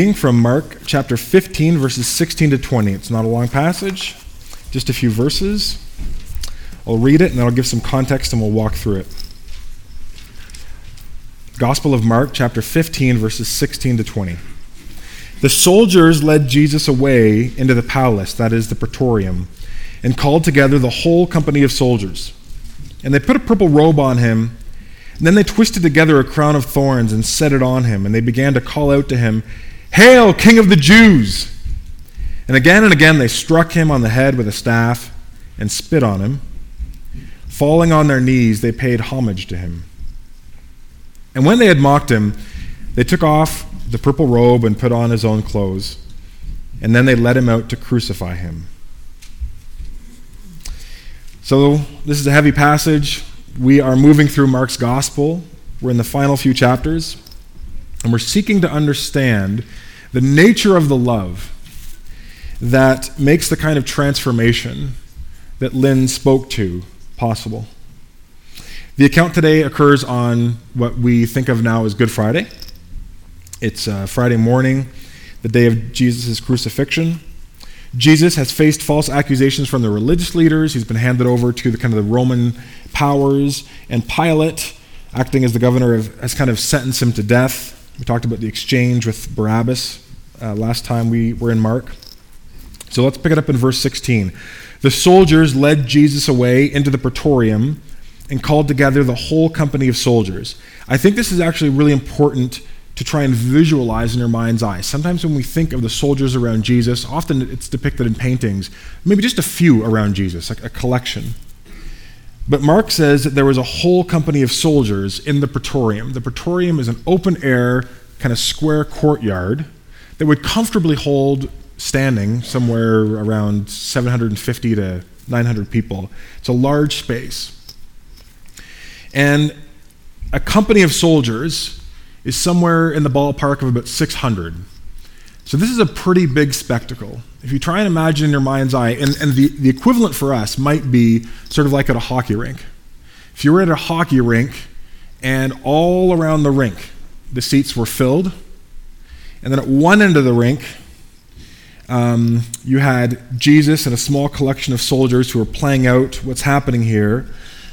From Mark chapter 15, verses 16 to 20. It's not a long passage, just a few verses. I'll read it and then I'll give some context and we'll walk through it. Gospel of Mark chapter 15, verses 16 to 20. The soldiers led Jesus away into the palace, that is the praetorium, and called together the whole company of soldiers. And they put a purple robe on him. And then they twisted together a crown of thorns and set it on him. And they began to call out to him, Hail, King of the Jews! And again and again they struck him on the head with a staff and spit on him. Falling on their knees, they paid homage to him. And when they had mocked him, they took off the purple robe and put on his own clothes. And then they led him out to crucify him. So, this is a heavy passage. We are moving through Mark's gospel. We're in the final few chapters. And we're seeking to understand the nature of the love that makes the kind of transformation that Lynn spoke to possible. The account today occurs on what we think of now as Good Friday. It's uh, Friday morning, the day of Jesus' crucifixion. Jesus has faced false accusations from the religious leaders. He's been handed over to the kind of the Roman powers, and Pilate, acting as the governor, of, has kind of sentenced him to death. We talked about the exchange with Barabbas uh, last time we were in Mark. So let's pick it up in verse 16. The soldiers led Jesus away into the praetorium and called together the whole company of soldiers. I think this is actually really important to try and visualize in your mind's eye. Sometimes when we think of the soldiers around Jesus, often it's depicted in paintings, maybe just a few around Jesus, like a collection. But Mark says that there was a whole company of soldiers in the praetorium. The praetorium is an open air, kind of square courtyard that would comfortably hold standing somewhere around 750 to 900 people. It's a large space. And a company of soldiers is somewhere in the ballpark of about 600. So this is a pretty big spectacle. If you try and imagine in your mind's eye, and, and the, the equivalent for us might be sort of like at a hockey rink. If you were at a hockey rink and all around the rink the seats were filled, and then at one end of the rink, um, you had Jesus and a small collection of soldiers who were playing out what's happening here.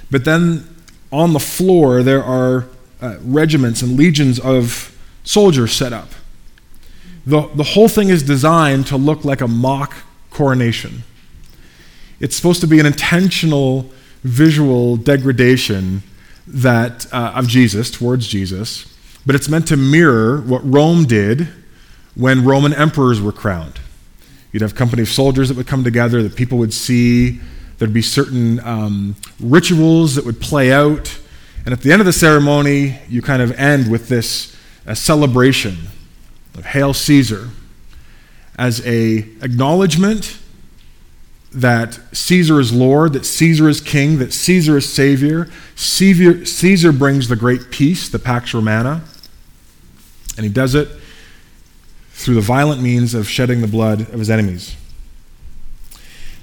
But then on the floor, there are uh, regiments and legions of soldiers set up the, the whole thing is designed to look like a mock coronation. It's supposed to be an intentional visual degradation that, uh, of Jesus, towards Jesus, but it's meant to mirror what Rome did when Roman emperors were crowned. You'd have a company of soldiers that would come together that people would see. There'd be certain um, rituals that would play out. And at the end of the ceremony, you kind of end with this celebration of Hail Caesar as a acknowledgement that Caesar is Lord, that Caesar is King, that Caesar is Savior. Caesar, Caesar brings the great peace, the Pax Romana, and he does it through the violent means of shedding the blood of his enemies.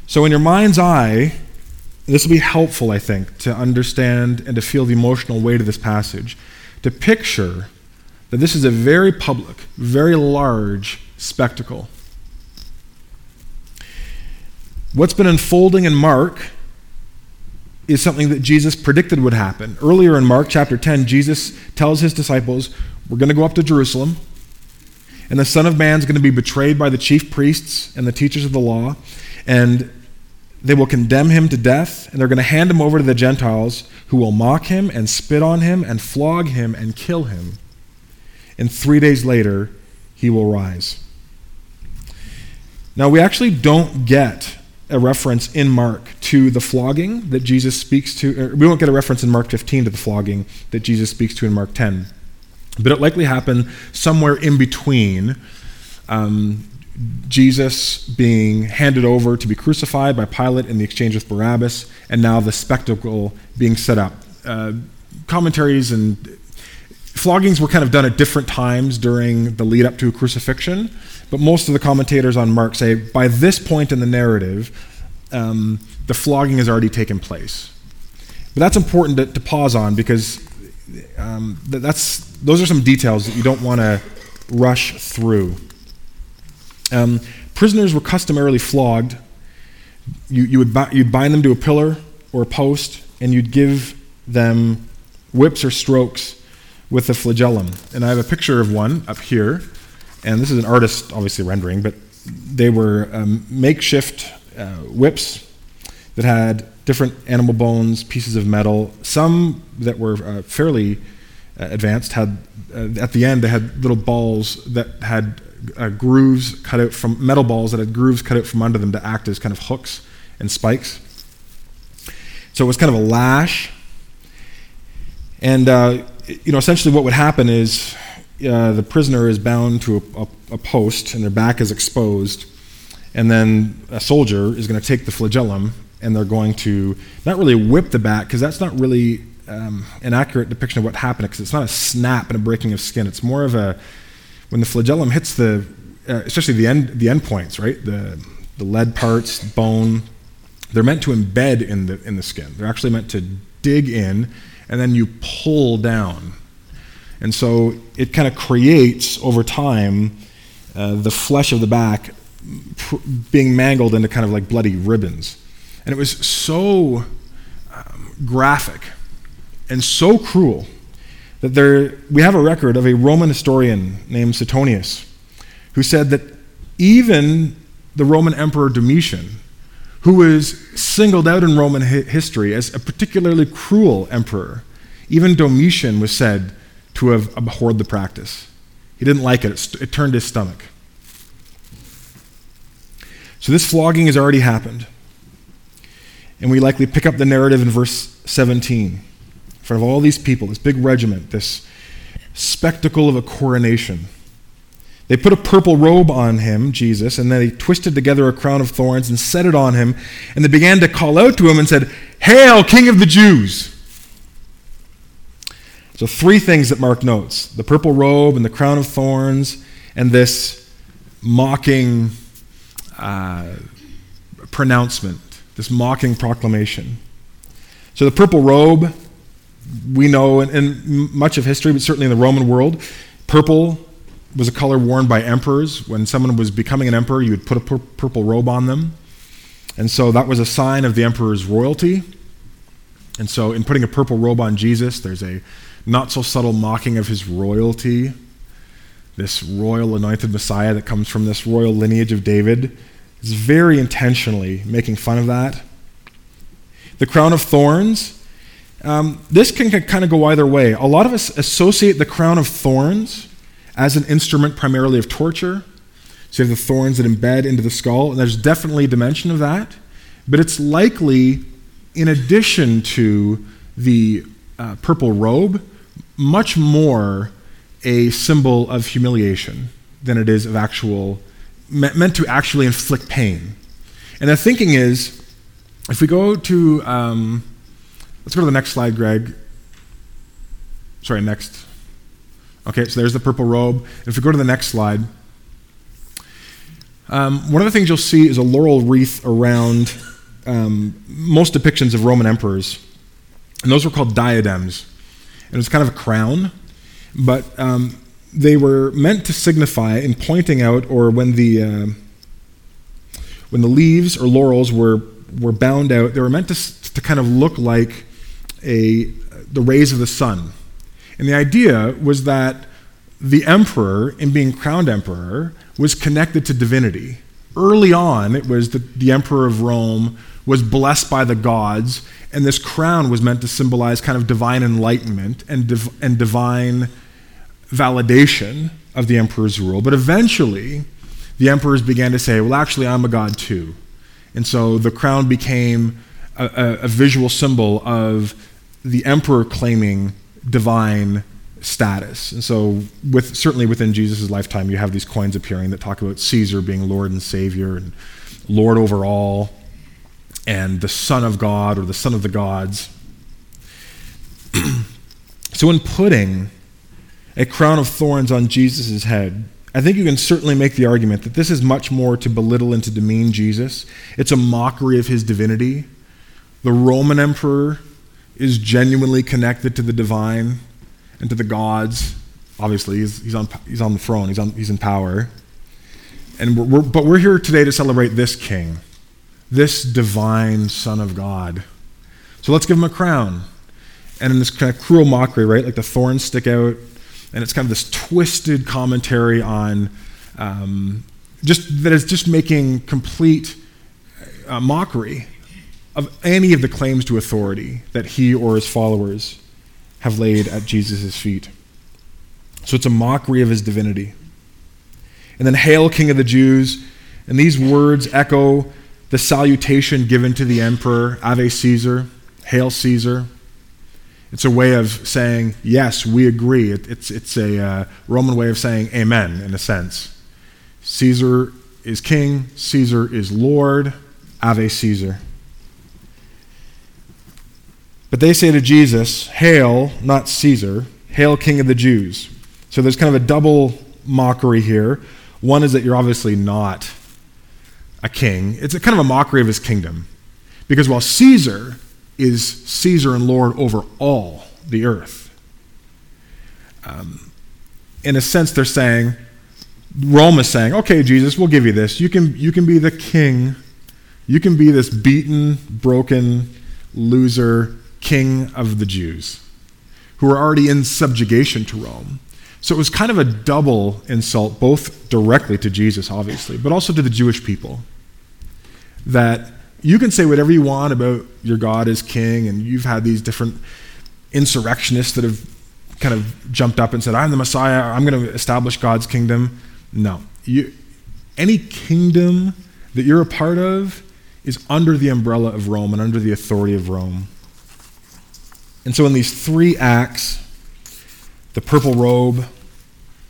So, in your mind's eye, this will be helpful, I think, to understand and to feel the emotional weight of this passage, to picture that this is a very public, very large spectacle. What's been unfolding in Mark is something that Jesus predicted would happen. Earlier in Mark chapter 10, Jesus tells his disciples, We're going to go up to Jerusalem, and the Son of Man is going to be betrayed by the chief priests and the teachers of the law, and they will condemn him to death, and they're going to hand him over to the Gentiles, who will mock him and spit on him and flog him and kill him and three days later, he will rise. Now, we actually don't get a reference in Mark to the flogging that Jesus speaks to. we won't get a reference in Mark 15 to the flogging that Jesus speaks to in Mark 10. But it likely happened somewhere in between um, Jesus being handed over to be crucified by Pilate in the exchange with Barabbas, and now the spectacle being set up. Uh, commentaries and floggings were kind of done at different times during the lead up to a crucifixion, but most of the commentators on Mark say by this point in the narrative, um, the flogging has already taken place. But that's important to, to pause on because um, that's, those are some details that you don't want to rush through. Um, prisoners were customarily flogged. You, you would you'd bind them to a pillar or a post, and you'd give them whips or strokes with a flagellum. And I have a picture of one up here, and this is an artist obviously rendering, but they were um, makeshift uh, whips that had different animal bones, pieces of metal. Some that were uh, fairly uh, advanced had, uh, at the end, they had little balls that had uh, grooves cut out from, metal balls that had grooves cut out from under them to act as kind of hooks and spikes. So it was kind of a lash. And, uh, you know, essentially what would happen is uh, the prisoner is bound to a, a, a post and their back is exposed. And then a soldier is going to take the flagellum and they're going to not really whip the back because that's not really um, an accurate depiction of what happened because it's not a snap and a breaking of skin. It's more of a when the flagellum hits the, uh, especially the end the end points, right? The the lead parts, bone. They're meant to embed in the in the skin. They're actually meant to dig in, and then you pull down. And so it kind of creates over time uh, the flesh of the back pr- being mangled into kind of like bloody ribbons. And it was so um, graphic and so cruel that there, we have a record of a Roman historian named Suetonius who said that even the Roman Emperor Domitian, who was singled out in Roman hi- history as a particularly cruel emperor, even Domitian was said to have abhorred the practice. He didn't like it, it, st- it turned his stomach. So this flogging has already happened. And we likely pick up the narrative in verse 17. In front of all these people, this big regiment, this spectacle of a coronation. They put a purple robe on him, Jesus, and then they twisted together a crown of thorns and set it on him. And they began to call out to him and said, Hail, King of the Jews! So, three things that Mark notes the purple robe and the crown of thorns, and this mocking uh, pronouncement, this mocking proclamation. So, the purple robe, we know in, in much of history, but certainly in the Roman world, purple was a color worn by emperors. When someone was becoming an emperor, you would put a pur- purple robe on them. And so that was a sign of the emperor's royalty. And so, in putting a purple robe on Jesus, there's a not so subtle mocking of his royalty, this royal anointed Messiah that comes from this royal lineage of David, is very intentionally making fun of that. The crown of thorns, um, this can kind of go either way. A lot of us associate the crown of thorns as an instrument primarily of torture. So you have the thorns that embed into the skull, and there's definitely a dimension of that, but it's likely in addition to the uh, purple robe much more a symbol of humiliation than it is of actual, meant to actually inflict pain. And the thinking is, if we go to, um, let's go to the next slide, Greg. Sorry, next. Okay, so there's the purple robe. If we go to the next slide, um, one of the things you'll see is a laurel wreath around um, most depictions of Roman emperors. And those were called diadems. And it was kind of a crown, but um, they were meant to signify in pointing out, or when the uh, when the leaves or laurels were were bound out, they were meant to, to kind of look like a the rays of the sun. And the idea was that the emperor, in being crowned emperor, was connected to divinity. Early on, it was that the emperor of Rome was blessed by the gods, and this crown was meant to symbolize kind of divine enlightenment and, div- and divine validation of the emperor's rule. But eventually, the emperors began to say, well, actually, I'm a god too. And so the crown became a, a, a visual symbol of the emperor claiming divine status. And so, with, certainly within Jesus' lifetime, you have these coins appearing that talk about Caesar being Lord and Savior and Lord over all and the Son of God or the Son of the gods. so, in putting a crown of thorns on Jesus' head, I think you can certainly make the argument that this is much more to belittle and to demean Jesus. It's a mockery of his divinity. The Roman emperor is genuinely connected to the divine and to the gods. Obviously, he's, he's, on, he's on the throne, he's, on, he's in power. And we're, we're, but we're here today to celebrate this king, this divine Son of God. So let's give him a crown. And in this kind of cruel mockery, right? Like the thorns stick out, and it's kind of this twisted commentary on um, just that is just making complete uh, mockery of any of the claims to authority that he or his followers have laid at Jesus' feet. So it's a mockery of his divinity. And then, Hail, King of the Jews. And these words echo the salutation given to the emperor, Ave Caesar, Hail Caesar. It's a way of saying, yes, we agree. It, it's, it's a uh, Roman way of saying amen, in a sense. Caesar is king, Caesar is Lord, Ave Caesar. But they say to Jesus, Hail, not Caesar, Hail, King of the Jews. So there's kind of a double mockery here. One is that you're obviously not a king, it's a kind of a mockery of his kingdom. Because while Caesar is Caesar and Lord over all the earth, um, in a sense, they're saying, Rome is saying, okay, Jesus, we'll give you this. You can, you can be the king. You can be this beaten, broken, loser king of the Jews who were already in subjugation to Rome. So it was kind of a double insult, both directly to Jesus, obviously, but also to the Jewish people. That you can say whatever you want about your God as king, and you've had these different insurrectionists that have kind of jumped up and said, I'm the Messiah, I'm going to establish God's kingdom. No. You, any kingdom that you're a part of is under the umbrella of Rome and under the authority of Rome. And so, in these three acts the purple robe,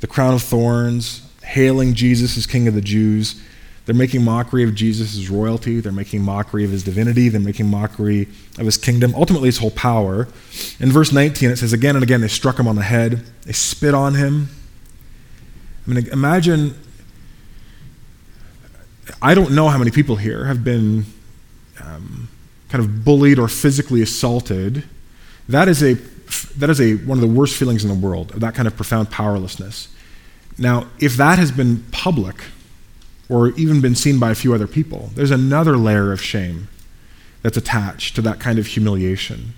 the crown of thorns, hailing Jesus as King of the Jews they're making mockery of Jesus' royalty. They're making mockery of his divinity. They're making mockery of his kingdom, ultimately his whole power. In verse 19, it says, Again and again, they struck him on the head, they spit on him. I mean, imagine. I don't know how many people here have been um, kind of bullied or physically assaulted that is, a, that is a, one of the worst feelings in the world, that kind of profound powerlessness. Now, if that has been public, or even been seen by a few other people, there's another layer of shame that's attached to that kind of humiliation.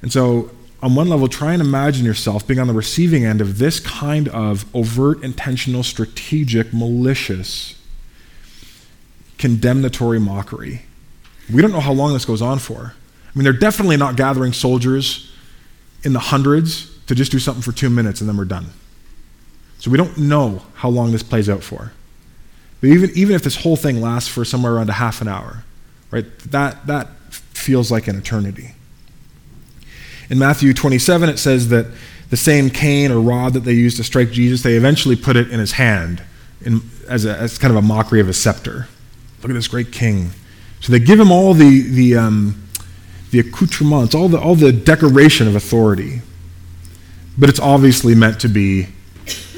And so, on one level, try and imagine yourself being on the receiving end of this kind of overt, intentional, strategic, malicious, condemnatory mockery. We don't know how long this goes on for. I mean, they're definitely not gathering soldiers in the hundreds to just do something for two minutes and then we're done. So we don't know how long this plays out for. But even, even if this whole thing lasts for somewhere around a half an hour, right, that, that feels like an eternity. In Matthew 27, it says that the same cane or rod that they used to strike Jesus, they eventually put it in his hand in, as, a, as kind of a mockery of a scepter. Look at this great king. So they give him all the, the, um, the accoutrements, all the, all the decoration of authority. But it's obviously meant to be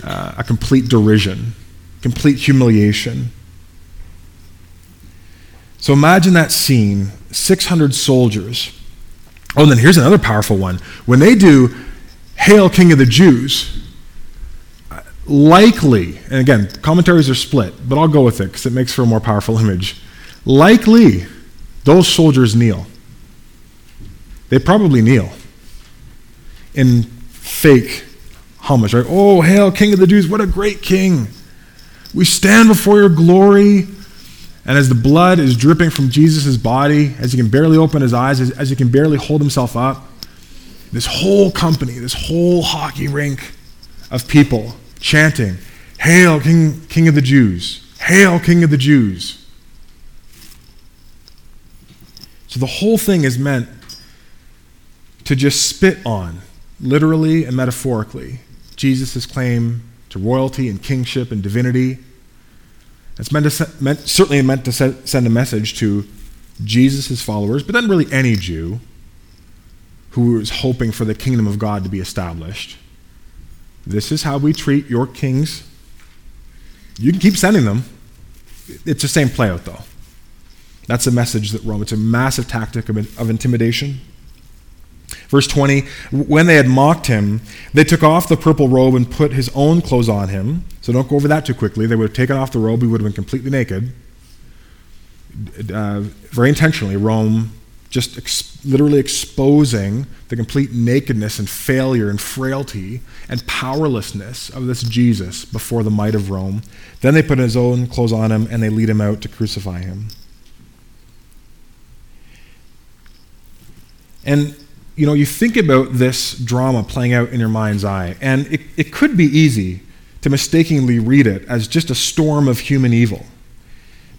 uh, a complete derision, complete humiliation. So imagine that scene 600 soldiers. Oh, and then here's another powerful one. When they do Hail, King of the Jews, likely, and again, commentaries are split, but I'll go with it because it makes for a more powerful image. Likely, those soldiers kneel they probably kneel in fake homage, right? Oh, hail, King of the Jews, what a great king. We stand before your glory. And as the blood is dripping from Jesus' body, as he can barely open his eyes, as, as he can barely hold himself up, this whole company, this whole hockey rink of people chanting, Hail, King, King of the Jews! Hail, King of the Jews! So the whole thing is meant to just spit on, literally and metaphorically, Jesus' claim to royalty and kingship and divinity. It's meant to, meant, certainly meant to send a message to Jesus' followers, but then really any Jew who is hoping for the kingdom of God to be established. This is how we treat your kings. You can keep sending them. It's the same play out, though. That's a message that Rome, it's a massive tactic of, of intimidation. Verse 20 When they had mocked him, they took off the purple robe and put his own clothes on him. So don't go over that too quickly. They would have taken off the robe, he would have been completely naked. Uh, very intentionally, Rome just ex- literally exposing the complete nakedness and failure and frailty and powerlessness of this Jesus before the might of Rome. Then they put his own clothes on him and they lead him out to crucify him. And you know, you think about this drama playing out in your mind's eye, and it, it could be easy to mistakenly read it as just a storm of human evil.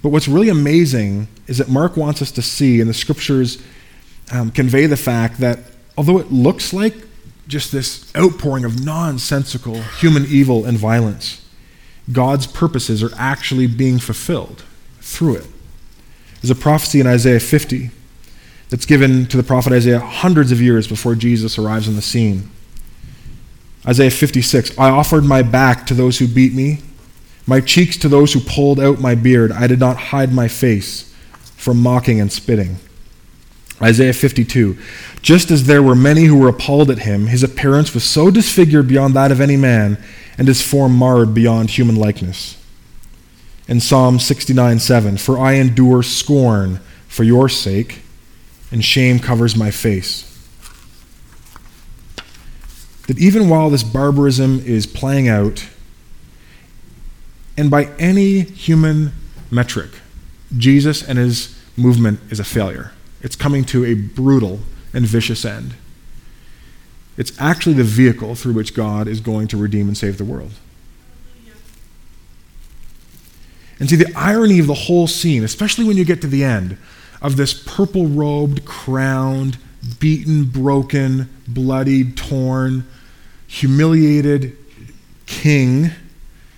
But what's really amazing is that Mark wants us to see, and the scriptures um, convey the fact that although it looks like just this outpouring of nonsensical human evil and violence, God's purposes are actually being fulfilled through it. There's a prophecy in Isaiah 50 that's given to the prophet Isaiah hundreds of years before Jesus arrives on the scene. Isaiah 56 I offered my back to those who beat me, my cheeks to those who pulled out my beard. I did not hide my face from mocking and spitting. Isaiah 52 Just as there were many who were appalled at him, his appearance was so disfigured beyond that of any man, and his form marred beyond human likeness. In Psalm 69 7 For I endure scorn for your sake and shame covers my face. That even while this barbarism is playing out, and by any human metric, Jesus and his movement is a failure. It's coming to a brutal and vicious end. It's actually the vehicle through which God is going to redeem and save the world. And see, the irony of the whole scene, especially when you get to the end, of this purple robed, crowned, beaten, broken, bloodied, torn, humiliated king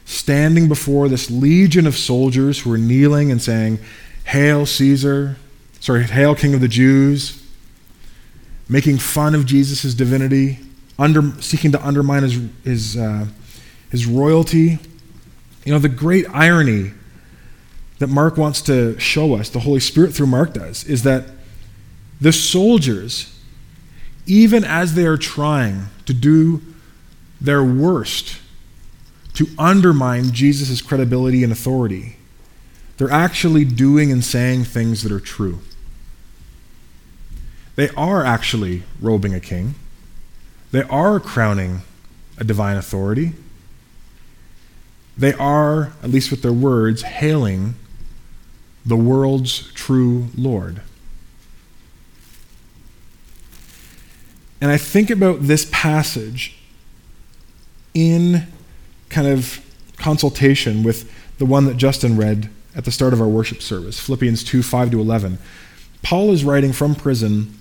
standing before this legion of soldiers who are kneeling and saying, Hail Caesar, sorry, Hail King of the Jews, making fun of Jesus' divinity, under, seeking to undermine his, his, uh, his royalty. You know, the great irony that Mark wants to show us, the Holy Spirit through Mark does, is that the soldiers, even as they are trying to do their worst to undermine Jesus' credibility and authority, they're actually doing and saying things that are true. They are actually robing a king. They are crowning a divine authority. They are, at least with their words, hailing the world's true Lord. And I think about this passage in kind of consultation with the one that Justin read at the start of our worship service, Philippians 2 5 to 11. Paul is writing from prison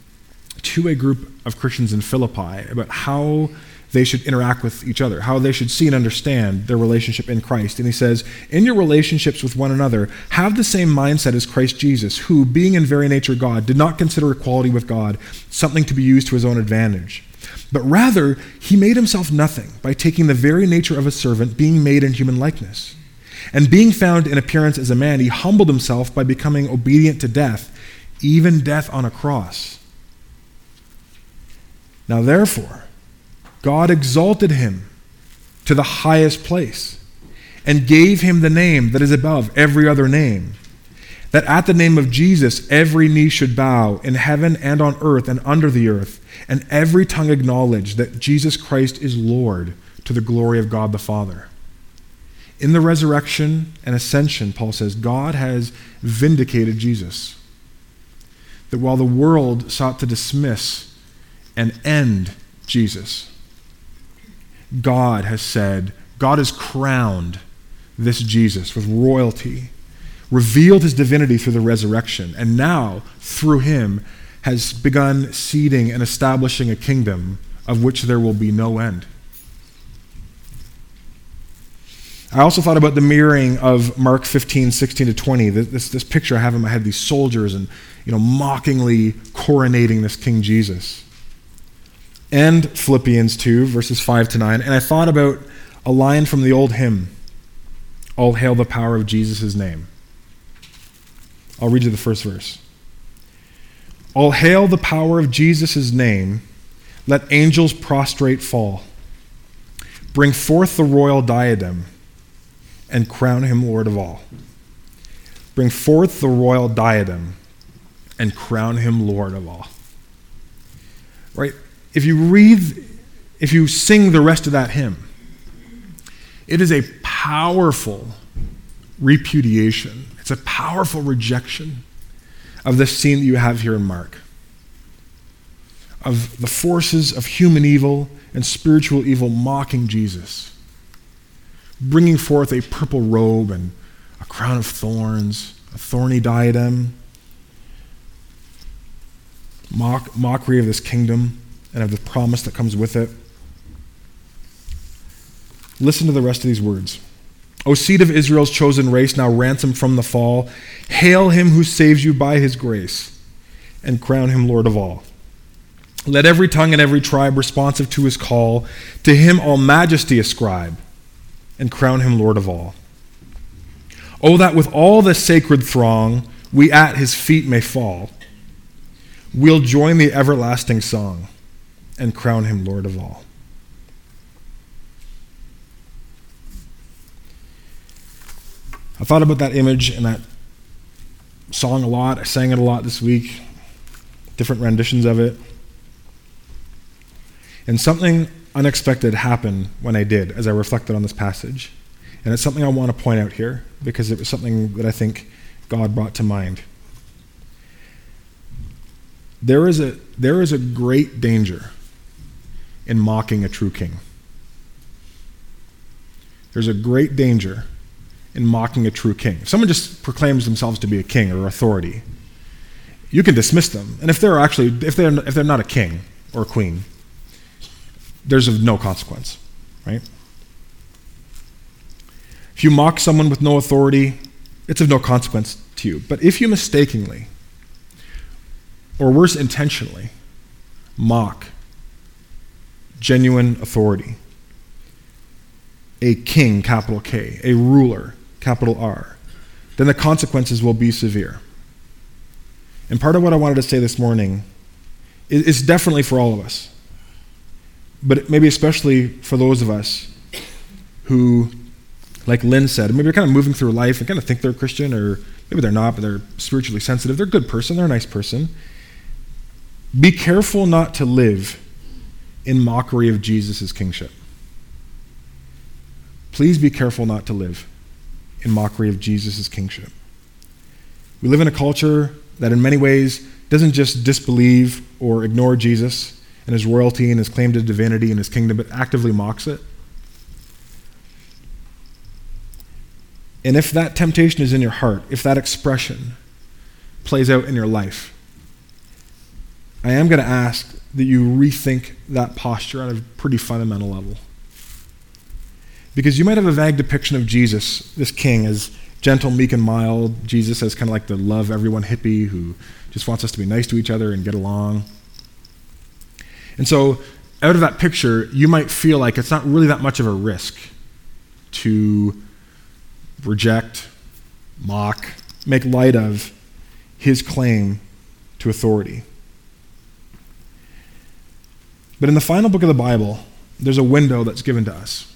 to a group of Christians in Philippi about how they should interact with each other, how they should see and understand their relationship in Christ. And he says, In your relationships with one another, have the same mindset as Christ Jesus, who, being in very nature God, did not consider equality with God something to be used to his own advantage. But rather, he made himself nothing by taking the very nature of a servant, being made in human likeness. And being found in appearance as a man, he humbled himself by becoming obedient to death, even death on a cross. Now, therefore, God exalted him to the highest place and gave him the name that is above every other name. That at the name of Jesus every knee should bow in heaven and on earth and under the earth, and every tongue acknowledge that Jesus Christ is Lord to the glory of God the Father. In the resurrection and ascension, Paul says, God has vindicated Jesus. That while the world sought to dismiss and end Jesus, God has said, God has crowned this Jesus with royalty, revealed his divinity through the resurrection, and now, through him, has begun seeding and establishing a kingdom of which there will be no end. I also thought about the mirroring of Mark 15, 16 to 20. This, this picture I have in my head, these soldiers and, you know, mockingly coronating this King Jesus and Philippians 2, verses 5 to 9. And I thought about a line from the old hymn All hail the power of Jesus' name. I'll read you the first verse. All hail the power of Jesus' name. Let angels prostrate fall. Bring forth the royal diadem and crown him Lord of all. Bring forth the royal diadem and crown him Lord of all. Right? If you read, if you sing the rest of that hymn, it is a powerful repudiation. It's a powerful rejection of the scene that you have here in Mark. Of the forces of human evil and spiritual evil mocking Jesus, bringing forth a purple robe and a crown of thorns, a thorny diadem, mock, mockery of this kingdom and of the promise that comes with it. Listen to the rest of these words. O seed of Israel's chosen race, now ransomed from the fall, hail him who saves you by his grace, and crown him Lord of all. Let every tongue and every tribe responsive to his call, to him all majesty ascribe, and crown him Lord of all. Oh, that with all the sacred throng we at his feet may fall. We'll join the everlasting song and crown him Lord of all. I thought about that image and that song a lot. I sang it a lot this week, different renditions of it. And something unexpected happened when I did as I reflected on this passage. And it's something I want to point out here because it was something that I think God brought to mind. There is a, there is a great danger in mocking a true king. There's a great danger in mocking a true king. If someone just proclaims themselves to be a king or authority, you can dismiss them. And if they're actually if they're if they're not a king or a queen, there's of no consequence, right? If you mock someone with no authority, it's of no consequence to you. But if you mistakenly, or worse, intentionally, mock genuine authority, a king, capital K, a ruler, capital R, then the consequences will be severe. And part of what I wanted to say this morning is, definitely for all of us, but maybe especially for those of us who, like Lynn said, maybe they're kind of moving through life and kind of think they're Christian, or maybe they're not, but they're spiritually sensitive. They're a good person, they're a nice person. Be careful not to live in mockery of Jesus' kingship. Please be careful not to live in mockery of Jesus' kingship. We live in a culture that, in many ways, doesn't just disbelieve or ignore Jesus and his royalty and his claim to divinity and his kingdom, but actively mocks it. And if that temptation is in your heart, if that expression plays out in your life, I am going to ask that you rethink that posture on a pretty fundamental level. Because you might have a vague depiction of Jesus, this king, as gentle, meek, and mild. Jesus as kind of like the love everyone hippie who just wants us to be nice to each other and get along. And so, out of that picture, you might feel like it's not really that much of a risk to reject, mock, make light of his claim to authority. But in the final book of the Bible, there's a window that's given to us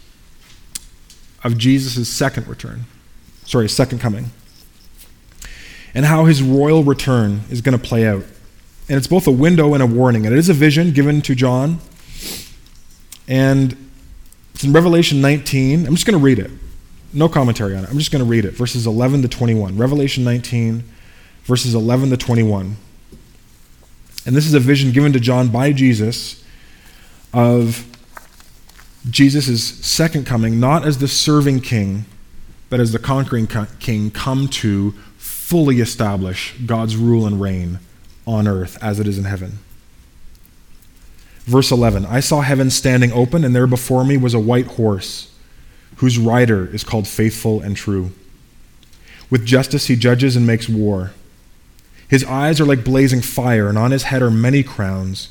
of Jesus' second return. Sorry, second coming. And how his royal return is going to play out. And it's both a window and a warning. And it is a vision given to John. And it's in Revelation 19. I'm just going to read it. No commentary on it. I'm just going to read it. Verses 11 to 21. Revelation 19, verses 11 to 21. And this is a vision given to John by Jesus of Jesus' second coming, not as the serving king, but as the conquering king, come to fully establish God's rule and reign on earth as it is in heaven. Verse 11 I saw heaven standing open, and there before me was a white horse, whose rider is called Faithful and True. With justice he judges and makes war. His eyes are like blazing fire, and on his head are many crowns.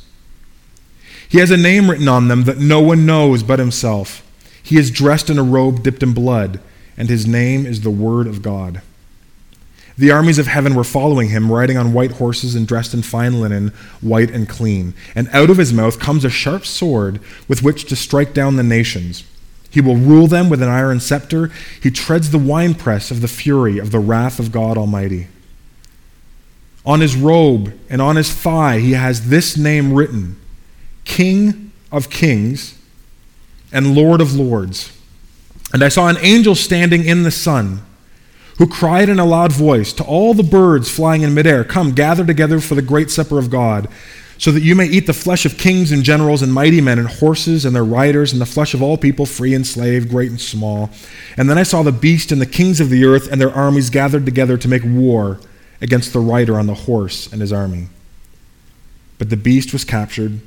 He has a name written on them that no one knows but himself. He is dressed in a robe dipped in blood, and his name is the Word of God. The armies of heaven were following him, riding on white horses and dressed in fine linen, white and clean. And out of his mouth comes a sharp sword with which to strike down the nations. He will rule them with an iron scepter. He treads the winepress of the fury of the wrath of God Almighty. On his robe and on his thigh, he has this name written King of Kings and Lord of Lords. And I saw an angel standing in the sun, who cried in a loud voice to all the birds flying in midair Come, gather together for the great supper of God, so that you may eat the flesh of kings and generals and mighty men and horses and their riders, and the flesh of all people, free and slave, great and small. And then I saw the beast and the kings of the earth and their armies gathered together to make war against the rider on the horse and his army. But the beast was captured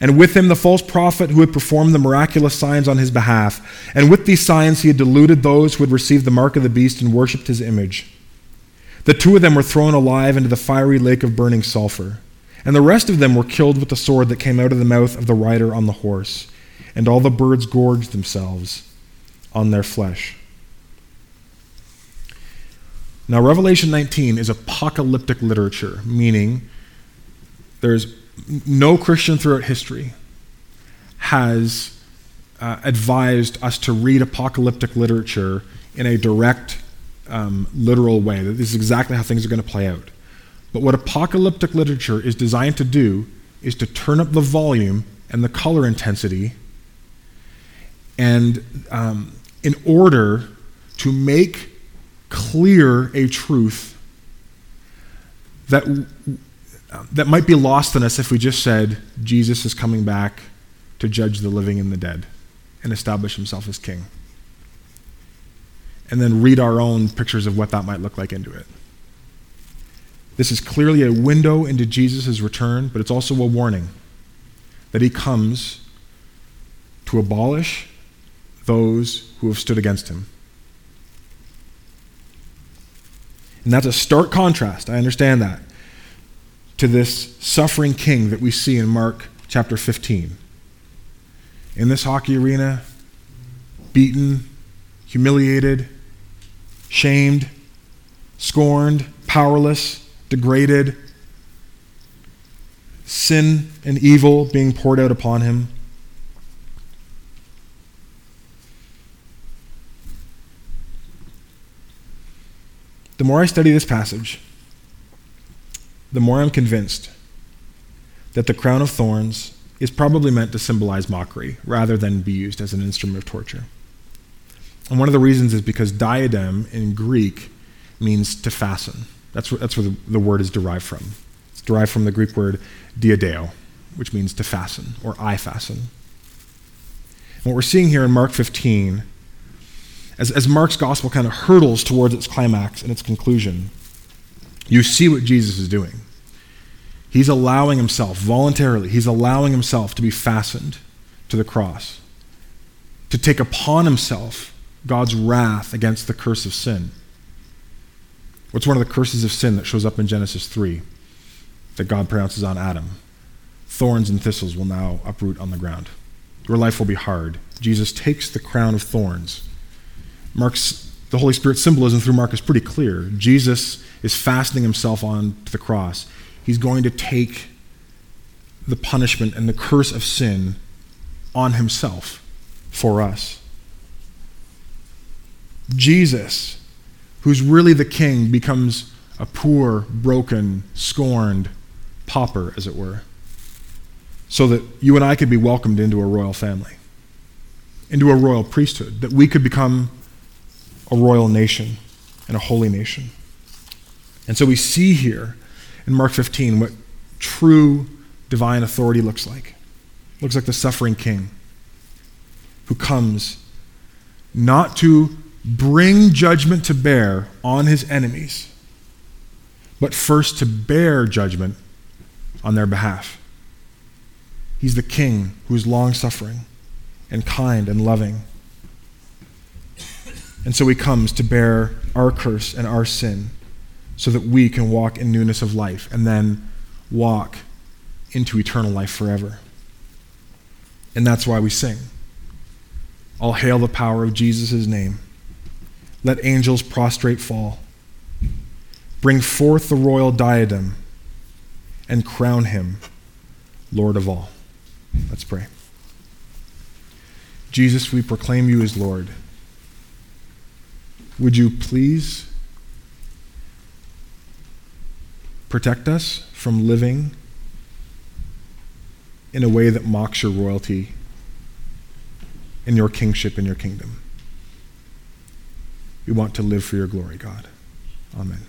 and with him the false prophet who had performed the miraculous signs on his behalf. And with these signs he had deluded those who had received the mark of the beast and worshipped his image. The two of them were thrown alive into the fiery lake of burning sulfur. And the rest of them were killed with the sword that came out of the mouth of the rider on the horse. And all the birds gorged themselves on their flesh. Now, Revelation 19 is apocalyptic literature, meaning there's no Christian throughout history has uh, advised us to read apocalyptic literature in a direct, um, literal way. That this is exactly how things are going to play out. But what apocalyptic literature is designed to do is to turn up the volume and the color intensity, and um, in order to make clear a truth that that might be lost on us if we just said Jesus is coming back to judge the living and the dead and establish himself as king. And then read our own pictures of what that might look like into it. This is clearly a window into Jesus' return, but it's also a warning that he comes to abolish those who have stood against him. And that's a stark contrast. I understand that to this suffering king that we see in Mark chapter 15. In this hockey arena, beaten, humiliated, shamed, scorned, powerless, degraded, sin and evil being poured out upon him. The more I study this passage, the more I'm convinced that the crown of thorns is probably meant to symbolize mockery rather than be used as an instrument of torture. And one of the reasons is because diadem in Greek means to fasten. That's where, that's where the, the word is derived from. It's derived from the Greek word diadeo, which means to fasten or I fasten. And what we're seeing here in Mark 15, as, as Mark's gospel kind of hurtles towards its climax and its conclusion, you see what Jesus is doing. He's allowing himself, voluntarily, he's allowing himself to be fastened to the cross, to take upon himself God's wrath against the curse of sin. What's one of the curses of sin that shows up in Genesis 3 that God pronounces on Adam? Thorns and thistles will now uproot on the ground. Your life will be hard. Jesus takes the crown of thorns. Mark's the Holy Spirit symbolism through Mark is pretty clear. Jesus is fastening himself on to the cross. He's going to take the punishment and the curse of sin on himself for us. Jesus, who's really the king, becomes a poor, broken, scorned pauper, as it were, so that you and I could be welcomed into a royal family, into a royal priesthood, that we could become a royal nation and a holy nation. And so we see here in Mark 15 what true divine authority looks like. It looks like the suffering king who comes not to bring judgment to bear on his enemies, but first to bear judgment on their behalf. He's the king who is long suffering and kind and loving and so he comes to bear our curse and our sin so that we can walk in newness of life and then walk into eternal life forever. And that's why we sing. All hail the power of Jesus' name. Let angels prostrate fall. bring forth the royal diadem and crown him Lord of all. Let's pray. Jesus, we proclaim you as Lord. Would you please protect us from living in a way that mocks your royalty and your kingship and your kingdom? We want to live for your glory, God. Amen.